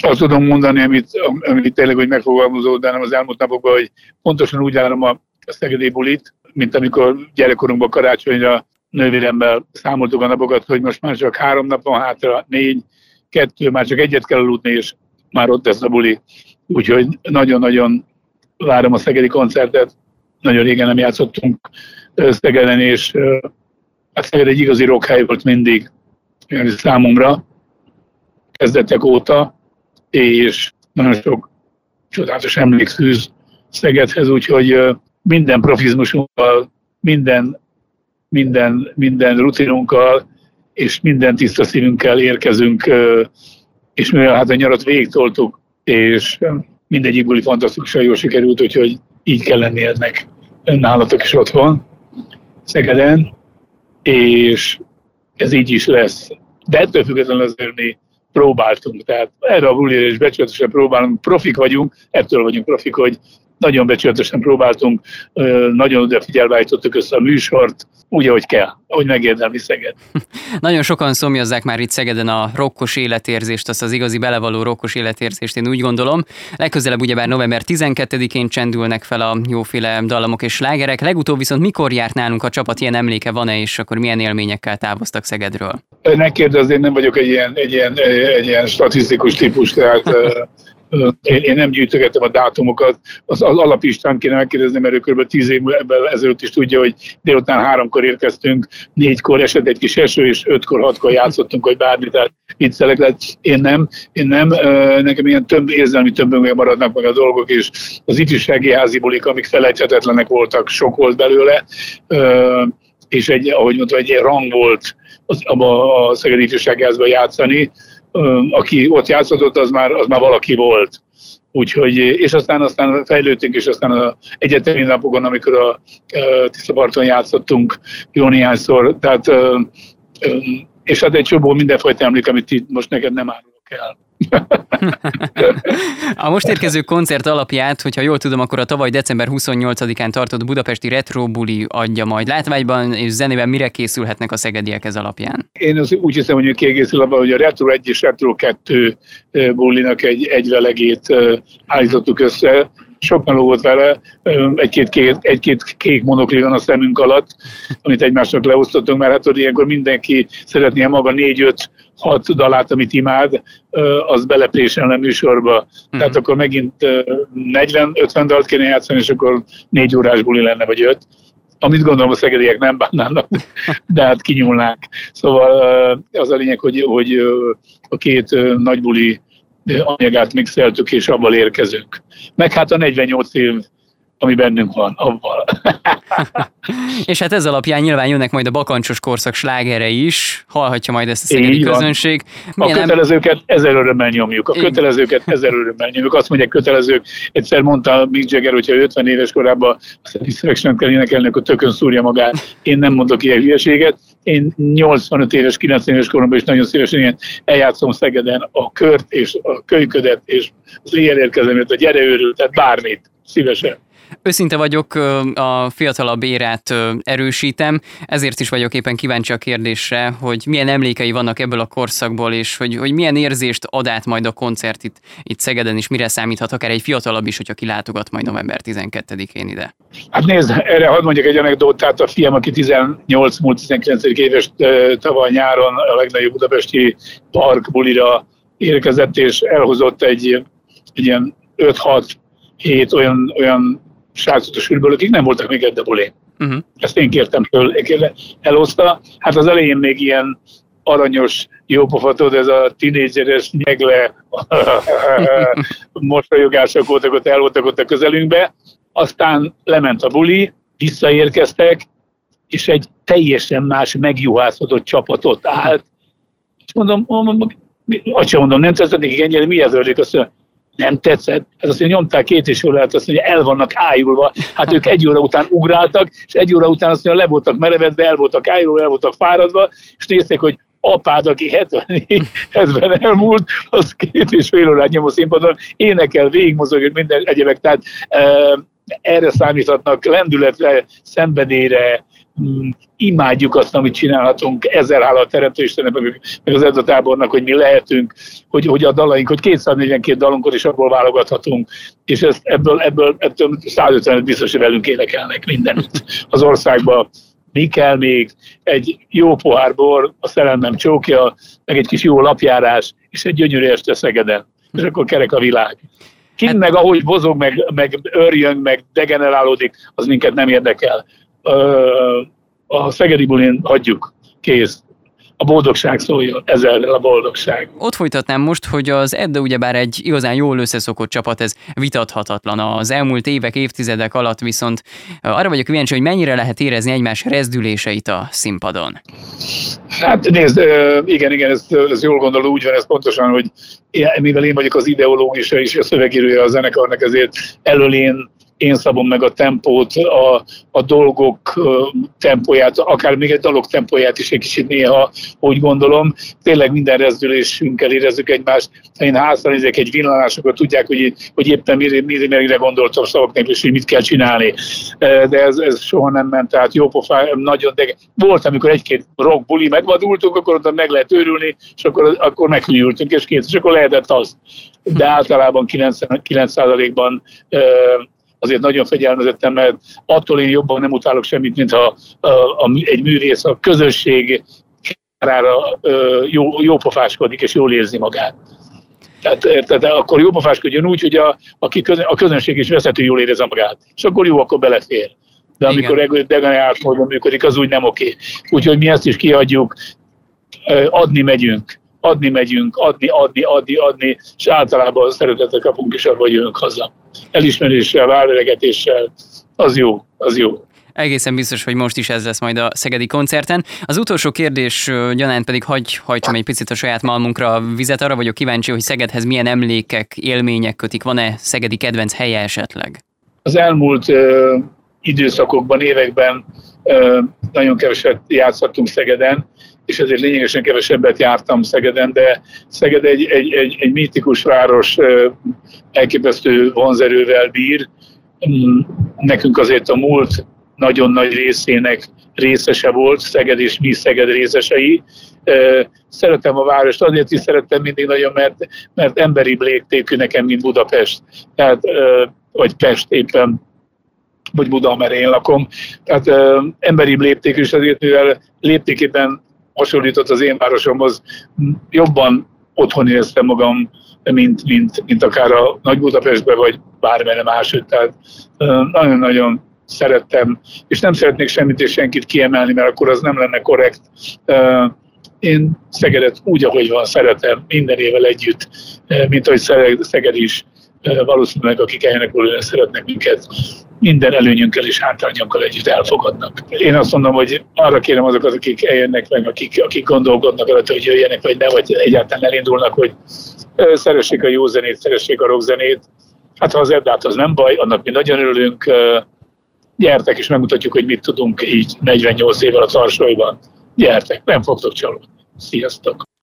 azt tudom mondani, amit, amit tényleg hogy megfogalmazódnám az elmúlt napokban, hogy pontosan úgy várom a Szegedi bulit, mint amikor gyerekkorunkban karácsonyra nővéremmel számoltuk a napokat, hogy most már csak három nap van hátra, négy, kettő, már csak egyet kell aludni, és már ott lesz a buli. Úgyhogy nagyon-nagyon várom a szegedi koncertet. Nagyon régen nem játszottunk Szegeden, és a Szeged egy igazi rockhely volt mindig számomra, kezdetek óta, és nagyon sok csodálatos emlék fűz Szegedhez, úgyhogy minden profizmusunkkal, minden, minden, minden rutinunkkal és minden tiszta szívünkkel érkezünk, és mivel hát a nyarat végigtoltuk, és mindegyik buli fantasztikusan jól sikerült, úgyhogy így kell lenni ennek nálatok is otthon, Szegeden, és ez így is lesz. De ettől függetlenül azért mi próbáltunk, tehát erre a bulira is becsületesen próbálunk, profik vagyunk, ettől vagyunk profik, hogy nagyon becsületesen próbáltunk, nagyon odafigyelve állítottuk össze a műsort, úgy, ahogy kell, ahogy megérdemli Szeged. Nagyon sokan szomjazzák már itt Szegeden a rokkos életérzést, azt az igazi belevaló rokkos életérzést, én úgy gondolom. Legközelebb ugyebár november 12-én csendülnek fel a jóféle dallamok és slágerek. Legutóbb viszont mikor járt nálunk a csapat, ilyen emléke van-e, és akkor milyen élményekkel távoztak Szegedről? Ne kérdezz, én nem vagyok egy ilyen, egy ilyen, egy ilyen statisztikus típus, tehát én, én nem gyűjtögetem a dátumokat, az, az alapistán kéne megkérdezni, mert ő kb. tíz évvel ezelőtt is tudja, hogy délután háromkor érkeztünk, négykor esett egy kis eső, és ötkor, hatkor játszottunk, hogy bármi, tehát viccelek lett. Én nem, én nem, nekem ilyen több érzelmi többöngben maradnak meg a dolgok, és az ifjúsági házi bulik, amik felejthetetlenek voltak, sok volt belőle, és egy, ahogy mondtam, egy rang volt az, a, a Szegedi Ifjúsági Házban játszani, aki ott játszott, az már, az már valaki volt. Úgyhogy, és aztán, aztán fejlődtünk, és aztán az egyetemi napokon, amikor a Tiszaparton játszottunk jó néhányszor, tehát és hát egy csomó mindenfajta emlék, amit itt most neked nem árulok el. A most érkező koncert alapját, hogyha jól tudom, akkor a tavaly december 28-án tartott budapesti Retro Buli adja majd. Látványban és zenében mire készülhetnek a szegediek ez alapján? Én az úgy hiszem, hogy kiegészül abban, hogy a Retro 1 és Retro 2 bulinak egy, egy velegét állítottuk össze, sokan lógott vele, egy-két kék, egy-két kék monokli van a szemünk alatt, amit egymásnak leosztottunk, mert hát hogy ilyenkor mindenki szeretné maga négy-öt hat dalát, amit imád, az belepréselne műsorba. Uh-huh. Tehát akkor megint 40-50 dalt kéne játszani, és akkor négy órás buli lenne, vagy öt amit gondolom a szegediek nem bánnának, de hát kinyúlnák. Szóval az a lényeg, hogy, hogy a két nagybuli anyagát mixeltük, és abban érkezünk. Meg hát a 48 év ami bennünk van, avval. és hát ez alapján nyilván jönnek majd a bakancsos korszak slágere is, hallhatja majd ezt a szegedi Így közönség. Milyen a kötelezőket nem... ezer örömmel nyomjuk, a kötelezőket ezer örömmel nyomjuk. Azt mondják kötelezők, egyszer mondta Mick Jagger, hogyha 50 éves korában a Satisfaction kell énekelni, akkor tökön szúrja magát. Én nem mondok ilyen hülyeséget. Én 85 éves, 90 éves koromban is nagyon szívesen ilyen eljátszom Szegeden a kört és a kölyködet és az éjjel érkezemet, a gyere tehát bármit szívesen. Őszinte vagyok, a fiatalabb érát erősítem, ezért is vagyok éppen kíváncsi a kérdésre, hogy milyen emlékei vannak ebből a korszakból, és hogy, hogy milyen érzést ad át majd a koncert itt, itt Szegeden, és mire számíthat akár egy fiatalabb is, hogyha kilátogat majd november 12-én ide. Hát nézd, erre hadd mondjak egy anekdótát, a fiam, aki 18 múlt 19. éves tavaly nyáron a legnagyobb budapesti park bulira érkezett, és elhozott egy, egy ilyen 5-6 hét olyan, olyan srácot a sűrből, akik nem voltak még Eddebulén. Uh-huh. Ezt én kértem föl, elhozta. Hát az elején még ilyen aranyos, jópofatod, ez a tinédzseres nyegle mosolyogások voltak ott, el voltak ott a közelünkbe. Aztán lement a buli, visszaérkeztek, és egy teljesen más megjuhászodott csapatot állt. És mondom, mondom azt sem mondom, nem tetszett nekik ennyire, mi ez Azt mondja, nem tetszett. Ez azt mondja, nyomták két és órát, azt mondja, el vannak ájulva. Hát ők egy óra után ugráltak, és egy óra után azt mondja, le voltak merevedve, el voltak ájulva, el voltak fáradva, és nézték, hogy apád, aki 70, 70 elmúlt, az két és fél órát nyom a színpadon, énekel, végigmozog, minden egyebek, tehát e, erre számíthatnak lendületre, szenvedélyre, mm, imádjuk azt, amit csinálhatunk, ezer hála a teremtőistennek, meg, meg az eddatábornak, hogy mi lehetünk, hogy, hogy a dalaink, hogy 242 dalunkot is abból válogathatunk, és ezt, ebből, ebből, ebből 150 biztos, hogy velünk énekelnek mindenütt az országban. Mi kell még? Egy jó pohár bor, a szerelmem csókja, meg egy kis jó lapjárás, és egy gyönyörű este Szegeden. És akkor kerek a világ. Ki hát... meg ahogy bozog, meg, meg örjön, meg degenerálódik, az minket nem érdekel. A Szegedi bulin hagyjuk, kész a boldogság szóljon, ezzel a boldogság. Ott folytatnám most, hogy az Edda ugyebár egy igazán jól összeszokott csapat, ez vitathatatlan. Az elmúlt évek, évtizedek alatt viszont arra vagyok kíváncsi, hogy mennyire lehet érezni egymás rezdüléseit a színpadon. Hát nézd, igen, igen, ez, ez jól gondolom, úgy van ez pontosan, hogy mivel én vagyok az ideológus és a szövegírója a zenekarnak, ezért elől én én szabom meg a tempót, a, a dolgok tempóját, akár még egy dalok tempóját is egy kicsit néha úgy gondolom. Tényleg minden rezdülésünkkel érezzük egymást. Ha én házra nézek egy villanás, akkor tudják, hogy, hogy éppen mire, mire, mire gondoltam szavaknak, és hogy mit kell csinálni. De ez, ez soha nem ment, tehát jó pofá, nagyon, de volt, amikor egy-két rock buli megvadultunk, akkor oda meg lehet őrülni, és akkor, akkor meghűltünk, és kész, és akkor lehetett az. De általában 99%-ban azért nagyon fegyelmezettem, mert attól én jobban nem utálok semmit, mint ha a, a, egy művész a közösség kárára jó, jó pofáskodik és jól érzi magát. Tehát, érted, akkor jó pofáskodjon úgy, hogy a, aki közön, a közönség is vezető jól érzi magát. És akkor jó, akkor belefér. De amikor degenerált módon működik, az úgy nem oké. Úgyhogy mi ezt is kiadjuk, adni megyünk adni megyünk, adni, adni, adni, adni, és általában szeretettel kapunk, és abban jövünk haza. Elismeréssel, vállalegetéssel, az jó, az jó. Egészen biztos, hogy most is ez lesz majd a Szegedi koncerten. Az utolsó kérdés gyanánt pedig hagy hajtsam egy picit a saját malmunkra a vizet. Arra vagyok kíváncsi, hogy Szegedhez milyen emlékek, élmények kötik. Van-e Szegedi kedvenc helye esetleg? Az elmúlt ö, időszakokban, években ö, nagyon keveset játszottunk Szegeden, és ezért lényegesen kevesebbet jártam Szegeden, de Szeged egy, egy, egy, egy mítikus város, elképesztő vonzerővel bír. Mm, nekünk azért a múlt nagyon nagy részének részese volt, Szeged és mi Szeged részesei. Szeretem a várost, azért is szerettem mindig nagyon, mert, mert emberi léptékű nekem, mint Budapest. Tehát, vagy Pest éppen, vagy Buda, mert én lakom. Tehát emberi léptékű, és azért, mivel léptékében hasonlított az én városomhoz, jobban otthon éreztem magam, mint, mint, mint akár a Nagy Budapestbe, vagy bármelyre máshogy. Tehát nagyon-nagyon szerettem, és nem szeretnék semmit és senkit kiemelni, mert akkor az nem lenne korrekt. Én Szegedet úgy, ahogy van, szeretem minden évvel együtt, mint ahogy Szeged is valószínűleg akik volna szeretnek minket minden előnyünkkel és hátrányunkkal együtt elfogadnak. Én azt mondom, hogy arra kérem azokat, akik eljönnek meg, akik, akik gondolkodnak rajta, hogy jöjjenek, vagy ne, vagy egyáltalán elindulnak, hogy szeressék a jó zenét, szeressék a rockzenét. Hát ha az Eddát az nem baj, annak mi nagyon örülünk. Gyertek és megmutatjuk, hogy mit tudunk így 48 évvel a tarsolyban. Gyertek, nem fogtok csalódni. Sziasztok!